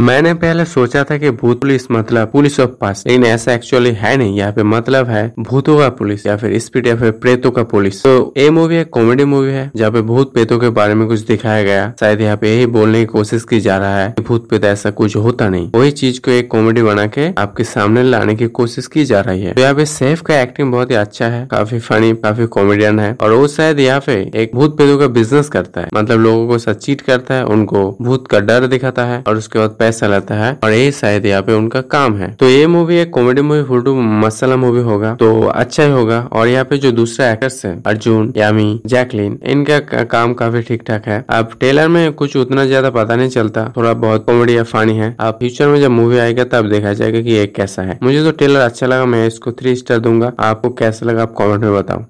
मैंने पहले सोचा था कि भूत पुलिस मतलब पुलिस ऑफ़ पास, लेकिन ऐसा एक्चुअली है नहीं। यहाँ पे मतलब है भूतों का पुलिस या फिर स्पीड या फिर प्रेतों का पुलिस। तो ये मूवी एक कॉमेडी मूवी है, जहाँ पे भूत प्रेतों के बारे में कुछ दिखाया गया। शायद यहाँ पे यही बोलने की कोशिश की जा रहा है कि भूत प्रेत ऐसा कुछ होता नहीं। वही चीज़ को एक कॉमेडी बना के आपके सामने लाने की कोशिश की जा रही है। तो यहाँ पे सैफ का एक्टिंग बहुत ही अच्छा है, काफ़ी फनी काफ़ी कॉमेडियन है। और वो शायद यहाँ पे एक भूत प्रेतों का बिज़नेस करता है। मतलब लोगों को सब चीट करता है, उनको भूत का डर दिखाता है, और उसके बाद पैसा लेता है और ये शायद यहाँ पे उनका काम है। तो ये मूवी एक कॉमेडी मूवी फुटू मसाला मूवी होगा। तो अच्छा ही होगा। और यहाँ पे जो दूसरा एक्टर्स है अर्जुन यामी जैकलिन इनका काम काफ़ी ठीक ठाक है। अब टेलर में कुछ उतना ज़्यादा पता नहीं चलता। थोड़ा बहुत कॉमेडी या फानी है। अब फ्यूचर में जब मूवी आएगा, तब देखा जाएगा कि ये कैसा है। मुझे तो टेलर अच्छा लगा, मैं इसको थ्री स्टार दूँगा। आपको कैसा लगा, आप कॉमेंट में बताओ।